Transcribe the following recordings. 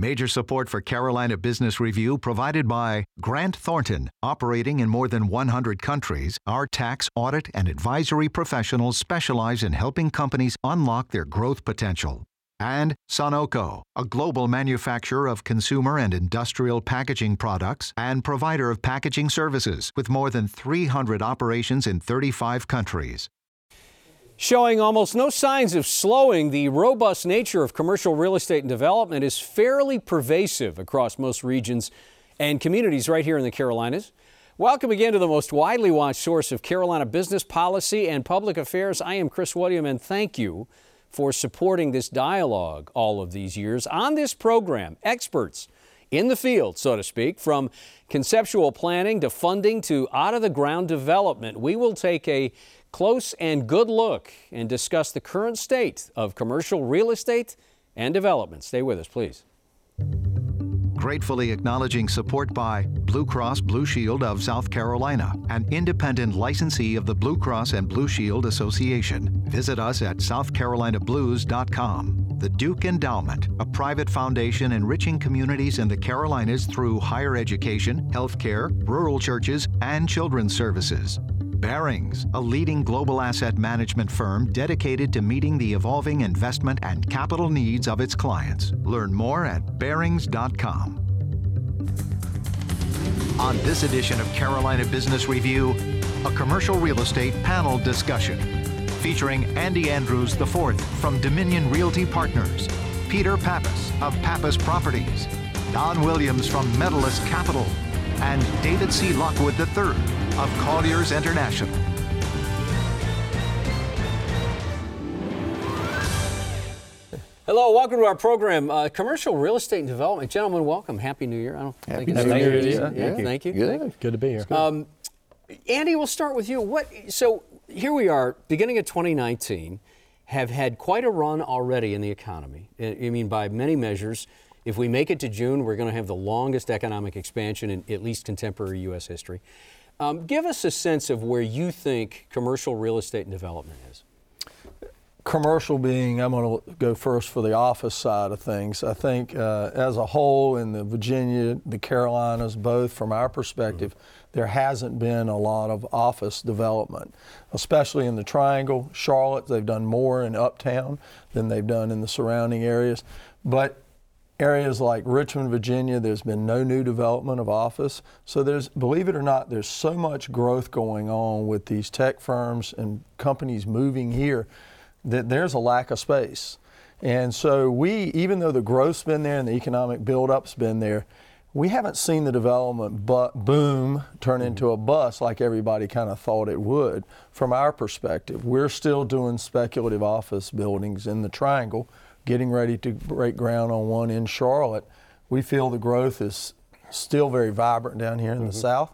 Major support for Carolina Business Review provided by Grant Thornton. Operating in more than 100 countries, our tax, audit, and advisory professionals specialize in helping companies unlock their growth potential. And Sonoco, a global manufacturer of consumer and industrial packaging products and provider of packaging services with more than 300 operations in 35 countries. Showing almost no signs of slowing, the robust nature of commercial real estate and development is fairly pervasive across most regions and communities right here in the Carolinas. Welcome again to the most widely watched source of Carolina business policy and public affairs. I am Chris William, and thank you for supporting this dialogue all of these years. On this program, experts in the field, so to speak, from conceptual planning to funding to out of the ground development, we will take a close and good look and discuss the current state of commercial real estate and development. Stay with us, please. Gratefully acknowledging support by Blue Cross Blue Shield of South Carolina, an independent licensee of the Blue Cross and Blue Shield Association. Visit us at southcarolinablues.com. The Duke Endowment, a private foundation enriching communities in the Carolinas through higher education, healthcare, rural churches, and children's services. Barings, a leading global asset management firm dedicated to meeting the evolving investment and capital needs of its clients. Learn more at barings.com. On this edition of Carolina Business Review, a commercial real estate panel discussion featuring Andy Andrews IV from Dominion Realty Partners, Peter Pappas of Pappas Properties, Don Williams from Medalist Capital, and David C. Lockwood III of Colliers International. Hello, welcome to our program, uh, Commercial Real Estate and Development. Gentlemen, welcome. Happy New Year. I don't Happy think New it's Year New to Year's. you. Yeah, Thank you. thank you. Good. Good to be here. Um, Andy, we'll start with you. What? So here we are, beginning of 2019, have had quite a run already in the economy. I I mean, by many measures, if we make it to June, we're going to have the longest economic expansion in at least contemporary U.S. history. Um, give us a sense of where you think commercial real estate and development is. Commercial being, I'm going to go first for the office side of things. I think uh, as a whole in the Virginia, the Carolinas, both from our perspective, there hasn't been a lot of office development, especially in the Triangle. Charlotte, they've done more in Uptown than they've done in the surrounding areas. But areas like Richmond, Virginia, there's been no new development of office. So there's, believe it or not, there's so much growth going on with these tech firms and companies moving here that there's a lack of space. And so we, even though the growth's been there and the economic buildup's been there, we haven't seen the development but boom turn into a bust like everybody kind of thought it would from our perspective. We're still doing speculative office buildings in the triangle, getting ready to break ground on one in Charlotte. We feel the growth is still very vibrant down here in the south.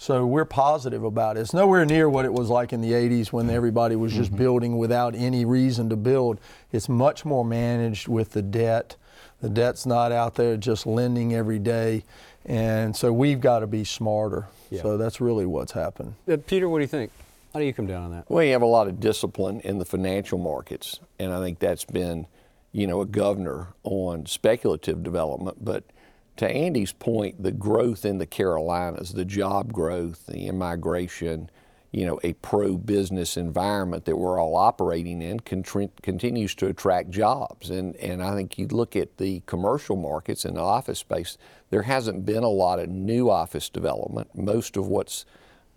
So we're positive about it. It's nowhere near what it was like in the 80s when everybody was just building without any reason to build. It's much more managed with the debt. The debt's not out there just lending every day. And so we've got to be smarter. Yeah. So that's really what's happened. Uh, Peter, what do you think? How do you come down on that? Well, you have a lot of discipline in the financial markets, and I think that's been, you know, a governor on speculative development. But to Andy's point, the growth in the Carolinas, the job growth, the immigration, you know, a pro-business environment that we're all operating in contri- continues to attract jobs. And, and I think you look at the commercial markets and the office space, there hasn't been a lot of new office development. Most of what's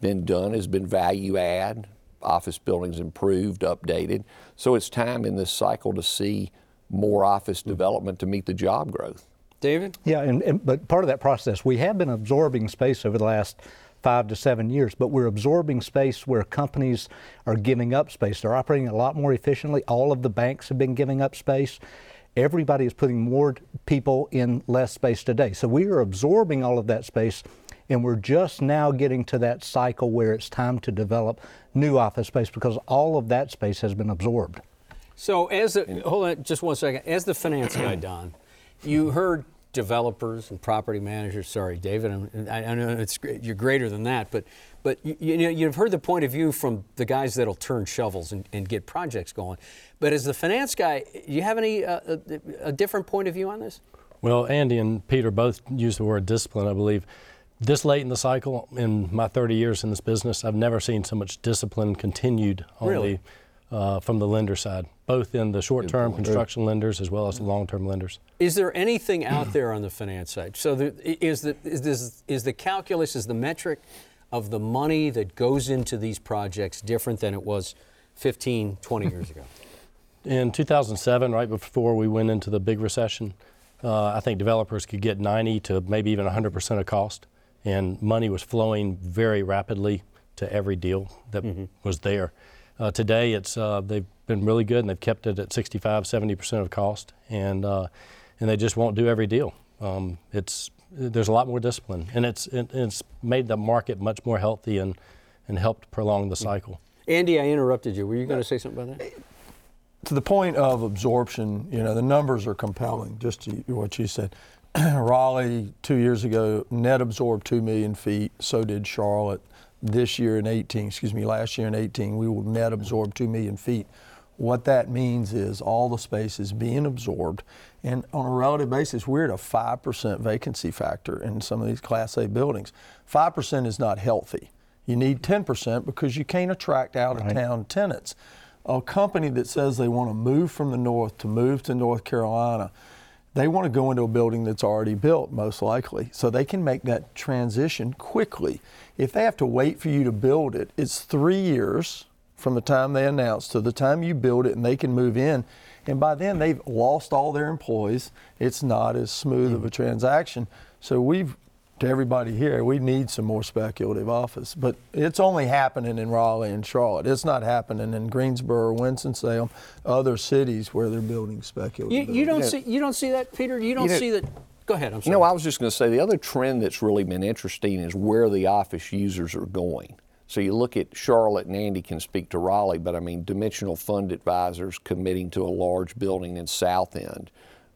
been done has been value add, office buildings improved, updated. So it's time in this cycle to see more office development to meet the job growth. David? Yeah, and, and but part of that process, we have been absorbing space over the last five to seven years, but we're absorbing space where companies are giving up space. They're operating a lot more efficiently. All of the banks have been giving up space. Everybody is putting more people in less space today. So we are absorbing all of that space, and we're just now getting to that cycle where it's time to develop new office space because all of that space has been absorbed. So, as the, hold on just one second. As the finance guy, Don, you heard developers and property managers. Sorry, David, I'm- I, I know it's you're greater than that, but but you, you know you've heard the point of view from the guys that'll turn shovels and, and get projects going. But as the finance guy, do you have any uh, a, a different point of view on this? Well, Andy and Peter both used the word discipline, I believe. This late in the cycle, in my 30 years in this business, I've never seen so much discipline continued on Really? the, uh, from the lender side, both in the short term construction lenders as well as the long term lenders. Is there anything out there on the finance side? So the, is the is this is the calculus is the metric of the money that goes into these projects different than it was 15, 20 years ago? In 2007, right before we went into the big recession, uh, I think developers could get 90 to maybe even 100% of cost, and money was flowing very rapidly to every deal that was there. Uh, today, it's uh, they've been really good and they've kept it at 65, 70% of cost, and uh, and they just won't do every deal. Um, it's there's a lot more discipline, and it's it, it's made the market much more healthy and and helped prolong the cycle. Andy, I interrupted you. Were you going to say something about that? to the point of absorption, you know, the numbers are compelling, just to what you said. Raleigh, two years ago, net absorbed 2 million feet, so did Charlotte. This year in 18, excuse me, last year in 18, we will net absorb 2 million feet. What that means is all the space is being absorbed. And on a relative basis, we're at a 5% vacancy factor in some of these Class A buildings. 5% is not healthy. You need 10% because you can't attract out of town tenants a company that says they want to move from the north to move to North Carolina, they want to go into a building that's already built, most likely. So they can make that transition quickly. If they have to wait for you to build it, it's three years from the time they announce to the time you build it and they can move in. And by then they've lost all their employees. It's not as smooth of a hmm. transaction. So we've to everybody here, we need some more speculative office. But it's only happening in Raleigh and Charlotte. It's not happening in Greensboro, Winston-Salem, other cities where they're building speculative. You, you don't Yeah. see you don't see that, Peter. You don't You know- see that. Go ahead. I'm sorry. No, I was just going to say the other trend that's really been interesting is where the office users are going. So you look at Charlotte, and Andy can speak to Raleigh, but I mean, Dimensional Fund Advisors committing to a large building in South End.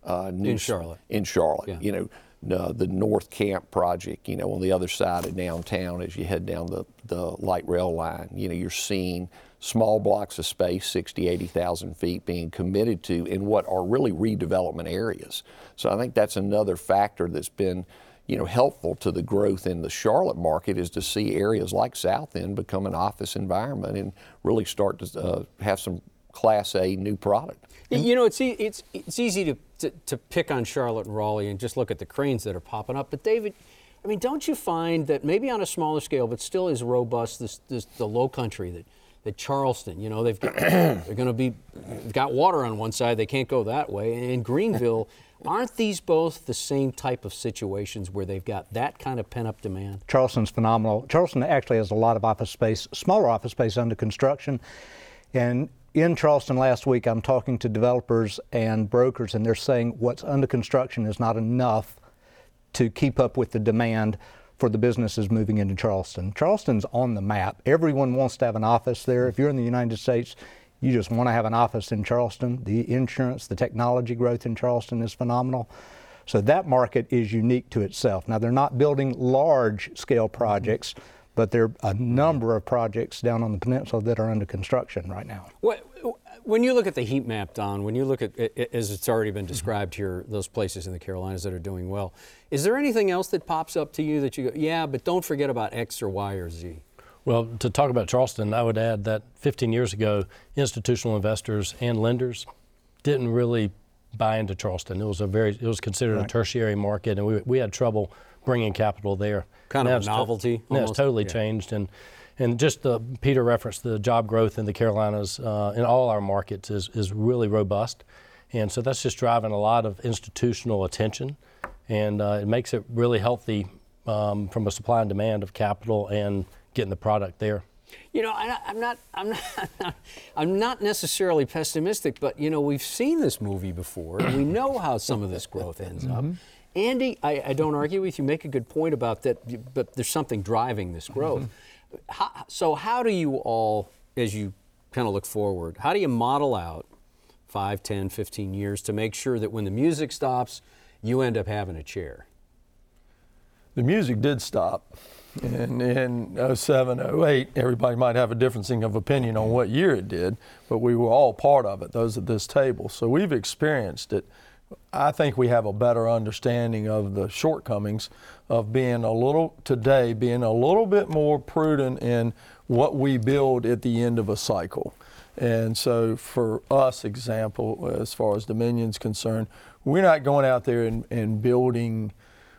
Uh, new- In Charlotte. In Charlotte. Yeah. You know, uh, the North Camp project, you know, on the other side of downtown as you head down the, the light rail line, you know, you're seeing small blocks of space, 60, 80,000 feet, being committed to in what are really redevelopment areas. So I think that's another factor that's been, you know, helpful to the growth in the Charlotte market is to see areas like South End become an office environment and really start to uh, have some Class A new product. You know, it's it's it's easy to, to to pick on Charlotte and Raleigh and just look at the cranes that are popping up. But David, I mean, don't you find that maybe on a smaller scale, but still is robust, this, this the Low Country that that Charleston, you know, they've got, they're going to be they've got water on one side, they can't go that way. And in Greenville, aren't these both the same type of situations where they've got that kind of pent up demand? Charleston's phenomenal. Charleston actually has a lot of office space, smaller office space under construction. And in Charleston last week, I'm talking to developers and brokers, and they're saying what's under construction is not enough to keep up with the demand for the businesses moving into Charleston. Charleston's on the map. Everyone wants to have an office there. If you're in the United States, you just want to have an office in Charleston. The insurance, the technology growth in Charleston is phenomenal. So that market is unique to itself. Now, they're not building large scale projects, but there are a number of projects down on the peninsula that are under construction right now. What, when you look at the heat map, Don, when you look at, it- it- as it's already been described here, those places in the Carolinas that are doing well, is there anything else that pops up to you that you go, yeah, but don't forget about X or Y or Z? Well, to talk about Charleston, I would add that 15 years ago, institutional investors and lenders didn't really buy into Charleston. It was a very, it was considered a tertiary market, and we, we had trouble bringing capital there. Kind of Now a it's to- novelty, now it's totally Yeah. changed, and and just the Peter referenced the job growth in the Carolinas uh, in all our markets is is really robust, and so that's just driving a lot of institutional attention, and uh, it makes it really healthy um, from a supply and demand of capital and getting the product there. You know, I, I'm not, I'm not, I'm not necessarily pessimistic, but you know, we've seen this movie before, we know how some of this growth ends up. Andy, I, I don't argue with you. Make a good point about that, but there's something driving this mm-hmm. growth. How, so, how do you all, as you kind of look forward, how do you model out 5, 10, 15 years to make sure that when the music stops, you end up having a chair? the music did stop. And in 07, 08, everybody might have a differencing of opinion on what year it did, but we were all part of it, those at this table. So we've experienced it. I think we have a better understanding of the shortcomings of being a little today, being a little bit more prudent in what we build at the end of a cycle. And so, for us, example, as far as Dominion's concerned, we're not going out there and, and building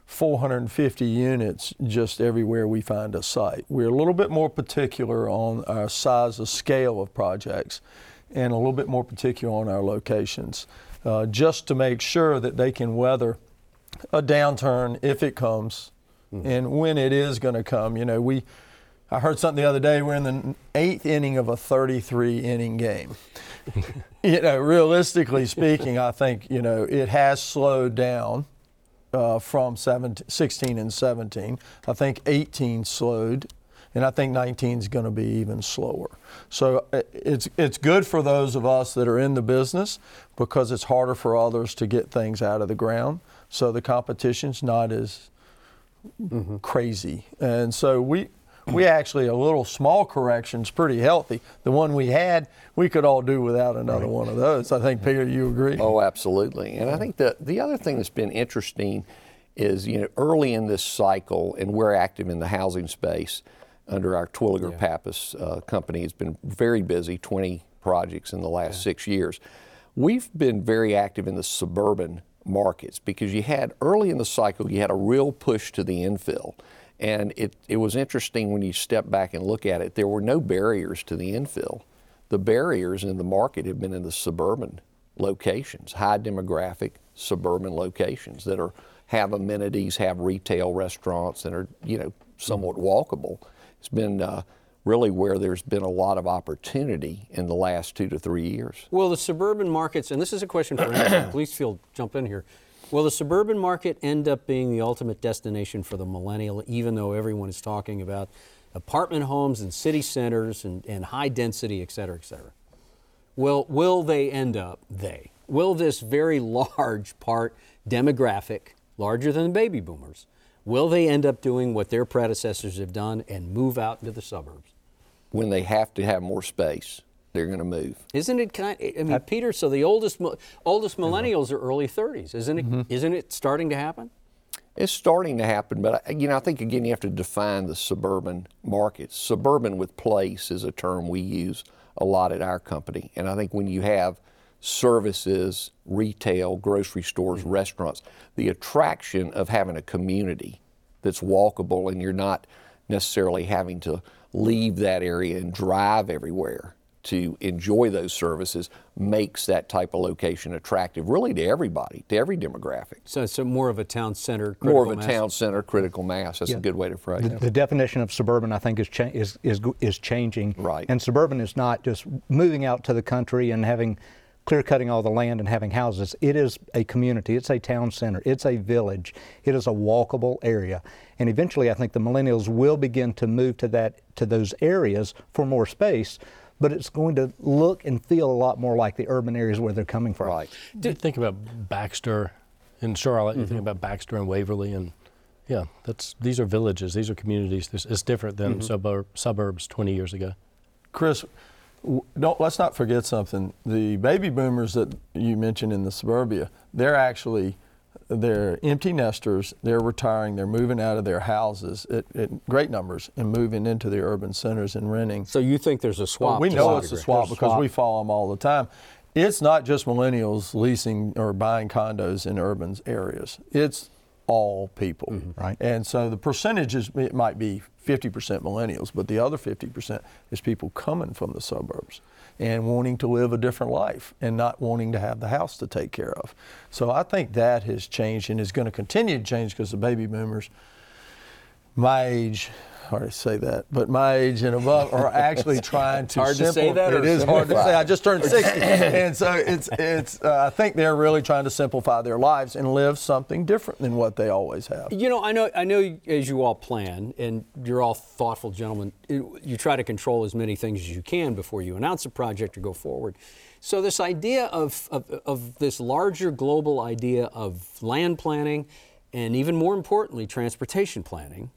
450 units just everywhere we find a site. We're a little bit more particular on our size of scale of projects and a little bit more particular on our locations, uh, just to make sure that they can weather a downturn if it comes mm-hmm. and when it is going to come. You know, we. I heard something the other day. We're in the eighth inning of a 33 inning game. you know, realistically speaking, I think you know it has slowed down uh, from 17, 16 and 17. I think 18 slowed, and I think 19 is going to be even slower. So uh, it's it's good for those of us that are in the business because it's harder for others to get things out of the ground. So the competition's not as mm-hmm. crazy, and so we we actually a little small corrections pretty healthy. The one we had, we could all do without another right. one of those. I think Peter, you agree? Oh, absolutely. And I think the the other thing that's been interesting is you know early in this cycle, and we're active in the housing space under our Terwilliger yeah. Pappas uh, company. It's been very busy, 20 projects in the last yeah. six years. We've been very active in the suburban markets because you had early in the cycle you had a real push to the infill and it, it was interesting when you step back and look at it, there were no barriers to the infill. The barriers in the market have been in the suburban locations, high demographic suburban locations that are have amenities, have retail restaurants, and are you know somewhat walkable. It's been uh, really where there's been a lot of opportunity in the last two to three years. Well, the suburban markets, and this is a question for feel jump in here. Will the suburban market end up being the ultimate destination for the millennial, even though everyone is talking about apartment homes and city centers and, and high density, et cetera, et cetera? Will, will they end up, they, will this very large part demographic, larger than the baby boomers, will they end up doing what their predecessors have done and move out into the suburbs? When they have to have more space they're going to move. Isn't it kind? I mean, Peter. So the oldest oldest millennials are early 30s. Isn't it? Mm-hmm. not it starting to happen? It's starting to happen, but you know, I think again you have to define the suburban markets. Suburban with place is a term we use a lot at our company, and I think when you have services, retail, grocery stores, mm-hmm. restaurants, the attraction of having a community that's walkable and you're not necessarily having to leave that area and drive everywhere to enjoy those services makes that type of location attractive really to everybody, to every demographic. So it's more of a town center, more of a mass. town center critical mass. That's yeah. a good way to phrase the, it. The definition of suburban, I think, is, cha- is is is changing. Right. And suburban is not just moving out to the country and having clear cutting all the land and having houses. It is a community, it's a town center, it's a village, it is a walkable area. And eventually I think the millennials will begin to move to that to those areas for more space but it's going to look and feel a lot more like the urban areas where they're coming from. Right. Do you think about Baxter in Charlotte? Mm-hmm. You think mm-hmm. about Baxter and Waverly, and yeah, that's these are villages, these are communities. This, it's different than mm-hmm. suburb, suburbs 20 years ago. Chris, don't let's not forget something. The baby boomers that you mentioned in the suburbia, they're actually they're empty nesters. They're retiring. They're moving out of their houses at, at, great numbers and moving into the urban centers and renting. So you think there's a swap? Well, we know it's a swap because swap. we follow them all the time. It's not just millennials leasing or buying condos in urban areas. It's all people, mm-hmm. right? And so the percentages it might be 50% millennials, but the other 50% is people coming from the suburbs and wanting to live a different life and not wanting to have the house to take care of. So I think that has changed and is going to continue to change because the baby boomers, my age, hard to say that, but my age and above are actually trying to. hard simple, to say that. It is hard to say. I just turned 60, and so it's it's. Uh, I think they're really trying to simplify their lives and live something different than what they always have. You know, I know, I know, as you all plan, and you're all thoughtful gentlemen. You try to control as many things as you can before you announce a project or go forward. So this idea of, of, of this larger global idea of land planning, and even more importantly, transportation planning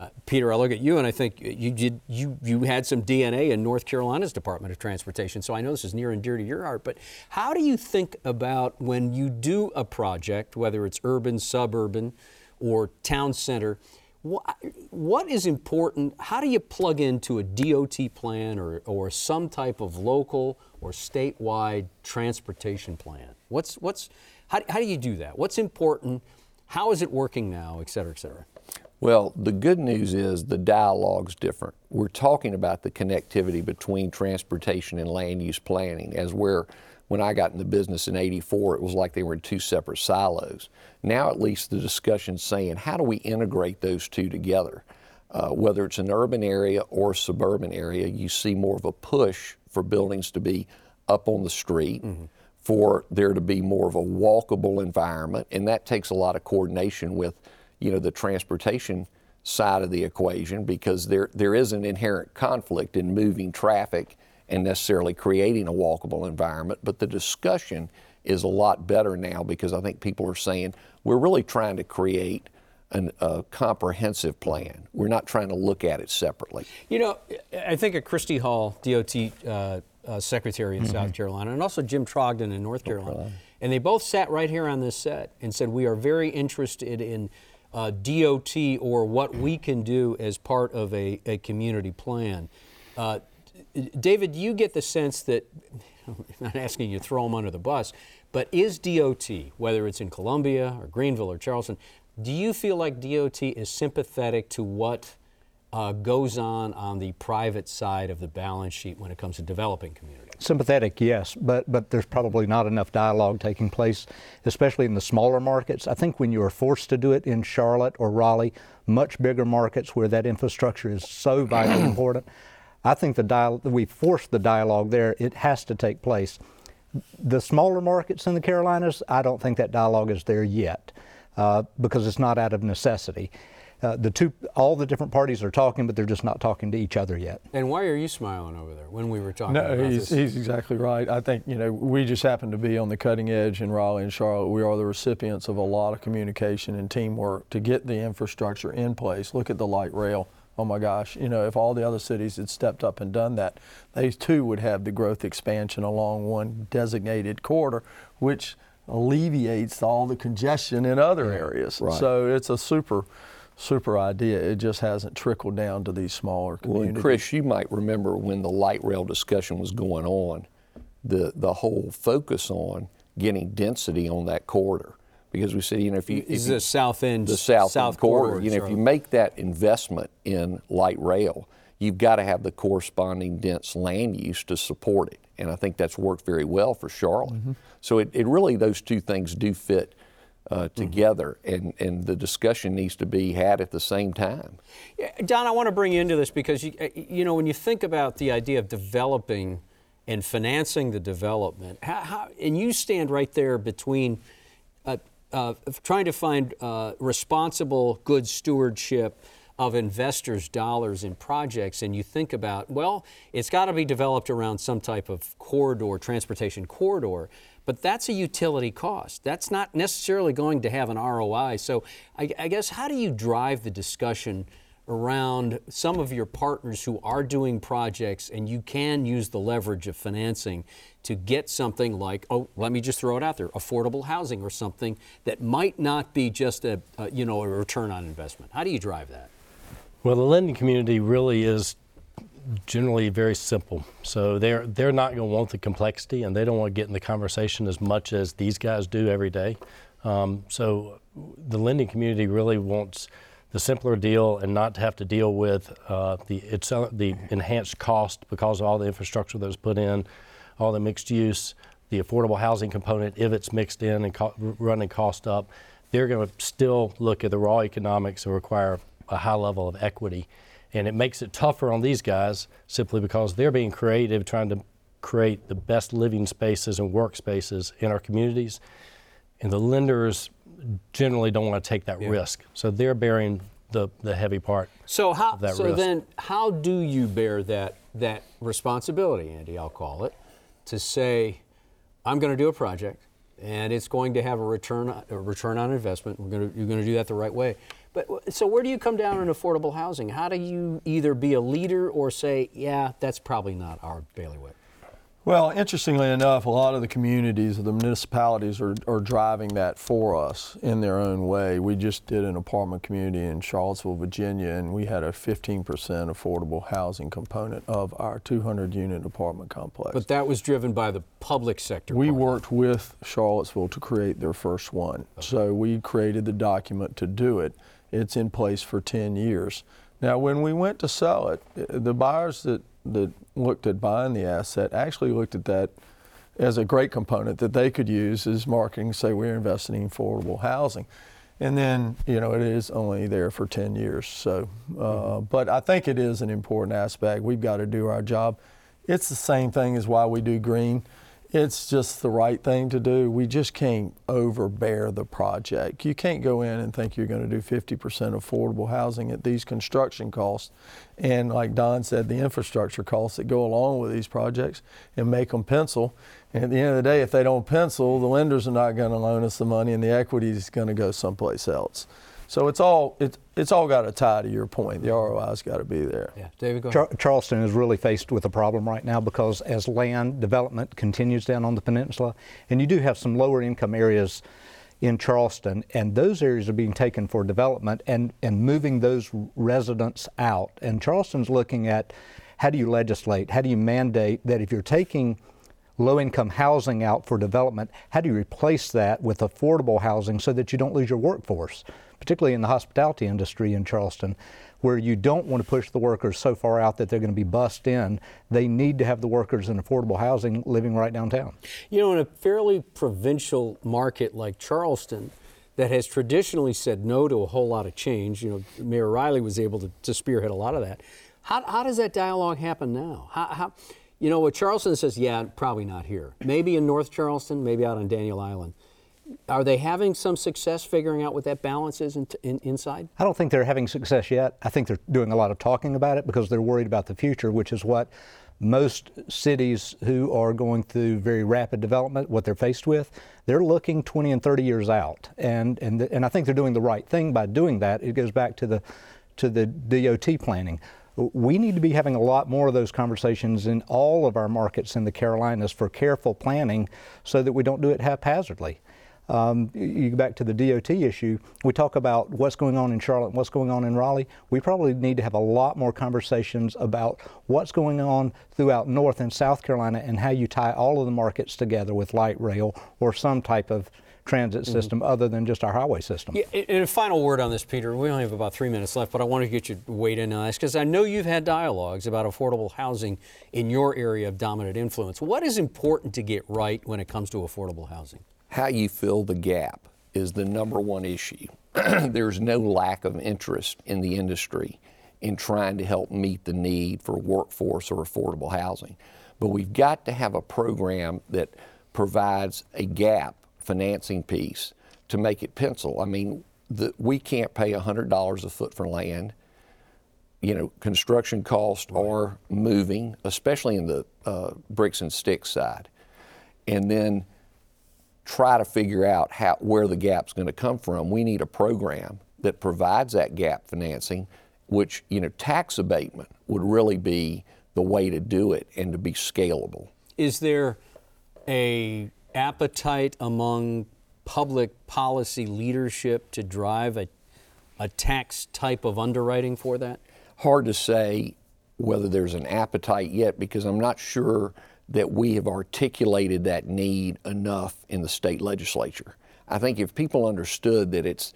Uh, Peter, I look at you and I think you did you you had some DNA in North Carolina's Department of Transportation, so I know this is near and dear to your heart. But how do you think about when you do a project, whether it's urban, suburban, or town center? What, what is important? How do you plug into a DOT plan or, or some type of local or statewide transportation plan? What's what's how, how do you do that? What's important? How is it working now, et cetera, et cetera? Well, the good news is the dialogue's different. We're talking about the connectivity between transportation and land use planning, as where when I got in the business in 84, it was like they were in two separate silos. Now, at least the discussion's saying, how do we integrate those two together? Uh, whether it's an urban area or a suburban area, you see more of a push for buildings to be up on the street, mm-hmm. for there to be more of a walkable environment, and that takes a lot of coordination with you know, the transportation side of the equation because there, there is an inherent conflict in moving traffic and necessarily creating a walkable environment. But the discussion is a lot better now because I think people are saying we're really trying to create an, a comprehensive plan. We're not trying to look at it separately. You know, I think at Christy Hall, DOT uh, uh, secretary in mm-hmm. South Carolina, and also Jim Trogdon in North Carolina, Carolina, and they both sat right here on this set and said we are very interested in uh, DOT or what we can do as part of a, a community plan. Uh, David, you get the sense that, I'm not asking you to throw them under the bus, but is DOT, whether it's in Columbia or Greenville or Charleston, do you feel like DOT is sympathetic to what uh, goes on on the private side of the balance sheet when it comes to developing communities? Sympathetic, yes, but but there's probably not enough dialogue taking place, especially in the smaller markets. I think when you are forced to do it in Charlotte or Raleigh, much bigger markets where that infrastructure is so vitally important, I think the dial- we force the dialogue there. It has to take place. The smaller markets in the Carolinas, I don't think that dialogue is there yet uh, because it's not out of necessity uh, the two, all the different parties are talking, but they're just not talking to each other yet. And why are you smiling over there when we were talking? No, he's, he's exactly right. I think you know we just happen to be on the cutting edge in Raleigh and Charlotte. We are the recipients of a lot of communication and teamwork to get the infrastructure in place. Look at the light rail. Oh my gosh, you know, if all the other cities had stepped up and done that, they too would have the growth expansion along one designated corridor, which alleviates all the congestion in other areas. Right. So it's a super super idea. It just hasn't trickled down to these smaller communities. Well, Chris, you might remember when the light rail discussion was going on, the the whole focus on getting density on that corridor. Because we said, you know, if you is the you, south end, the south, south end corridor, corridor, you know, if you make that investment in light rail, you've got to have the corresponding dense land use to support it. And I think that's worked very well for Charlotte. Mm-hmm. So it, it really those two things do fit uh, mm-hmm. together, mm-hmm. and, and the discussion needs to be had at the same time. Yeah, Don, I want to bring you into this because you, uh, you know when you think about the idea of developing and financing the development, how, how, and you stand right there between uh, uh, trying to find uh, responsible, good stewardship of investors' dollars in projects, and you think about, well, it's got to be developed around some type of corridor, transportation corridor but that's a utility cost. That's not necessarily going to have an ROI. So I, I, guess how do you drive the discussion around some of your partners who are doing projects and you can use the leverage of financing to get something like, oh, let me just throw it out there, affordable housing or something that might not be just a, a you know, a return on investment. How do you drive that? Well, the lending community really is generally very simple. So they're they're not going to want the complexity, and they don't want to get in the conversation as much as these guys do every day. Um, so the lending community really wants the simpler deal and not to have to deal with uh, the uh, the enhanced cost because of all the infrastructure that's put in, all the mixed use, the affordable housing component if it's mixed in and co- running cost up. They're going to still look at the raw economics and require a high level of equity and it makes it tougher on these guys simply because they're being creative, trying to create the best living spaces and workspaces in our communities. And the lenders generally don't want to take that yeah. risk. So they're bearing the, the heavy part. So how so risk. then how do you bear that that responsibility, Andy, I'll call it, to say, I'm going to do a project. and it's going to have a return a return on investment. We're going to, you're going to do that the right way. But so where do you come down on affordable housing? How do you either be a leader or say, yeah, that's probably not our bailiwick? Well, interestingly enough, a lot of the communities, the municipalities are, are driving that for us in their own way. We just did an apartment community in Charlottesville, Virginia, and we had a 15% affordable housing component of our 200 unit apartment complex. But that was driven by the public sector. We worked with Charlottesville to create their first one. So we created the document to do it. It's in place for 10 years. Now, when we went to sell it, the buyers that that looked at buying the asset actually looked at that as a great component that they could use as marketing, say we're investing in affordable housing. And then, you know, it is only there for 10 years. So, uh, mm-hmm. but I think it is an important aspect. We've got to do our job. It's the same thing as why we do green it's just the right thing to do. We just can't overbear the project. You can't go in and think you're going to do 50% affordable housing at these construction costs. And like Don said, the infrastructure costs that go along with these projects and make them pencil. And at the end of the day, if they don't pencil, the lenders are not going to loan us the money and the equity is going to go someplace else. So it's all it, it's all got to tie to your point. The ROI's got to be there. Yeah, David, go Char- Charleston is really faced with a problem right now because as land development continues down on the peninsula, and you do have some lower income areas in Charleston, and those areas are being taken for development and, and moving those residents out. And Charleston's looking at how do you legislate, how do you mandate that if you're taking low income housing out for development, how do you replace that with affordable housing so that you don't lose your workforce? particularly in the hospitality industry in Charleston, where you don't want to push the workers so far out that they're going to be bussed in. They need to have the workers in affordable housing living right downtown. You know, in a fairly provincial market like Charleston, that has traditionally said no to a whole lot of change. You know, Mayor Riley was able to, to spearhead a lot of that. How, how does that dialogue happen now? How, how, you know, what Charleston says, yeah, probably not here. Maybe in North Charleston, maybe out on Daniel Island are they having some success figuring out what that balance is in, in, inside? I don't think they're having success yet. I think they're doing a lot of talking about it because they're worried about the future, which is what most cities who are going through very rapid development, what they're faced with, they're looking 20 and 30 years out. And, and, and I think they're doing the right thing by doing that. It goes back to the, to the DOT planning. We need to be having a lot more of those conversations in all of our markets in the Carolinas for careful planning so that we don't do it haphazardly. Um, you go back to the DOT issue, we talk about what's going on in Charlotte, what's going on in Raleigh. We probably need to have a lot more conversations about what's going on throughout North and South Carolina and how you tie all of the markets together with light rail or some type of transit mm-hmm. system mm-hmm. other than just our highway system. Yeah, and a final word on this, Peter. We only have about three minutes left, but I want to get you weighed in on this because I know you've had dialogues about affordable housing in your area of dominant influence. What is important to get right when it comes to affordable housing? how you fill the gap is the number one issue. There's no lack of interest in the industry in trying to help meet the need for workforce or affordable housing. But we've got to have a program that provides a gap financing piece to make it pencil. I mean, the, we can't pay $100 a foot for land. You know, construction costs are moving, especially in the uh, bricks and sticks side. And then try to figure out how, where the gap's going to come from, we need a program that provides that gap financing, which, you know, tax abatement would really be the way to do it and to be scalable. Is there a appetite among public policy leadership to drive a, a tax type of underwriting for that? Hard to say whether there's an appetite yet because I'm not sure that we have articulated that need enough in the state legislature. I think if people understood that it's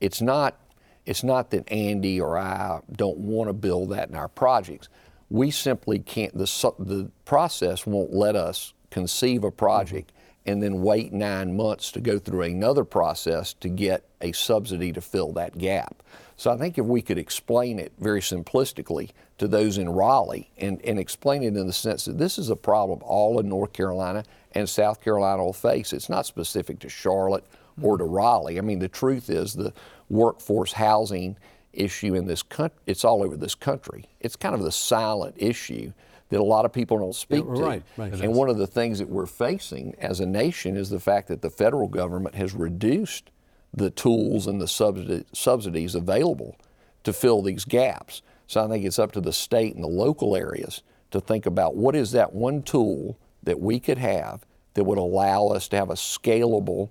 it's not it's not that Andy or I don't want to build that in our projects. We simply can't. The the process won't let us conceive a project mm-hmm. And then wait nine months to go through another process to get a subsidy to fill that gap. So I think if we could explain it very simplistically to those in Raleigh and, and explain it in the sense that this is a problem all in North Carolina and South Carolina will face. It's not specific to Charlotte or to Raleigh. I mean, the truth is the workforce housing issue in this country, it's all over this country. It's kind of the silent issue that a lot of people don't speak Yeah, to. right, right. And one of the things that we're facing as a nation is the fact that the federal government has reduced the tools and the subsidi- subsidies available to fill these gaps. So I think it's up to the state and the local areas to think about what is that one tool that we could have that would allow us to have a scalable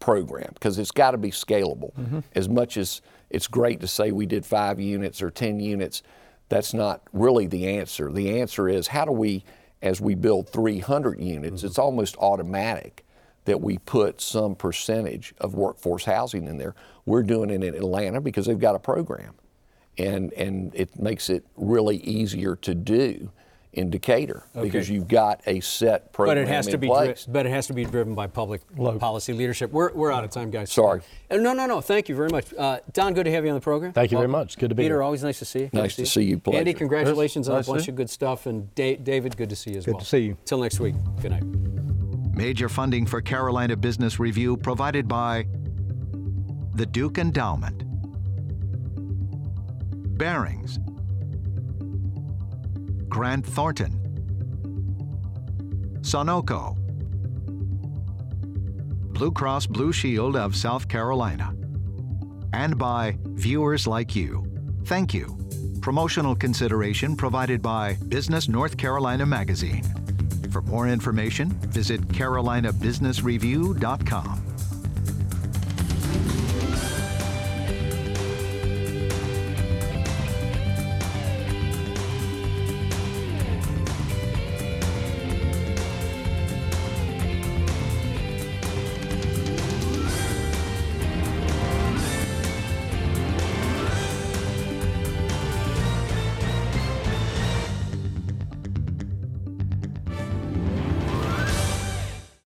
program because it's got to be scalable. Mm-hmm. As much as it's great to say we did five units or 10 units, that's not really the answer. The answer is how do we, as we build 300 units, mm-hmm. it's almost automatic that we put some percentage of workforce housing in there. We're doing it in Atlanta because they've got a program. And, and it makes it really easier to do in Decatur because you've got a set program But it has in to be, dri- but it has to be driven by public policy leadership. We're, we're out of time, guys. Sorry. Uh, No, no, no. Thank you very much, uh, Don. Good to have you on the program. Thank you very much. Good to be Peter, here. always nice to see you. Good Nice to see you. Pleasure. Andy, congratulations on Nice a to bunch see of good stuff, and Da- David, good to see you as Good well. to see you. Till next week. Good night. Major funding for Carolina Business Review provided by the Duke Endowment, Barings, Grant Thornton, Sonoco, Blue Cross Blue Shield of South Carolina, and by viewers like you. Thank you. Promotional consideration provided by Business North Carolina Magazine. For more information, visit carolinabusinessreview.com.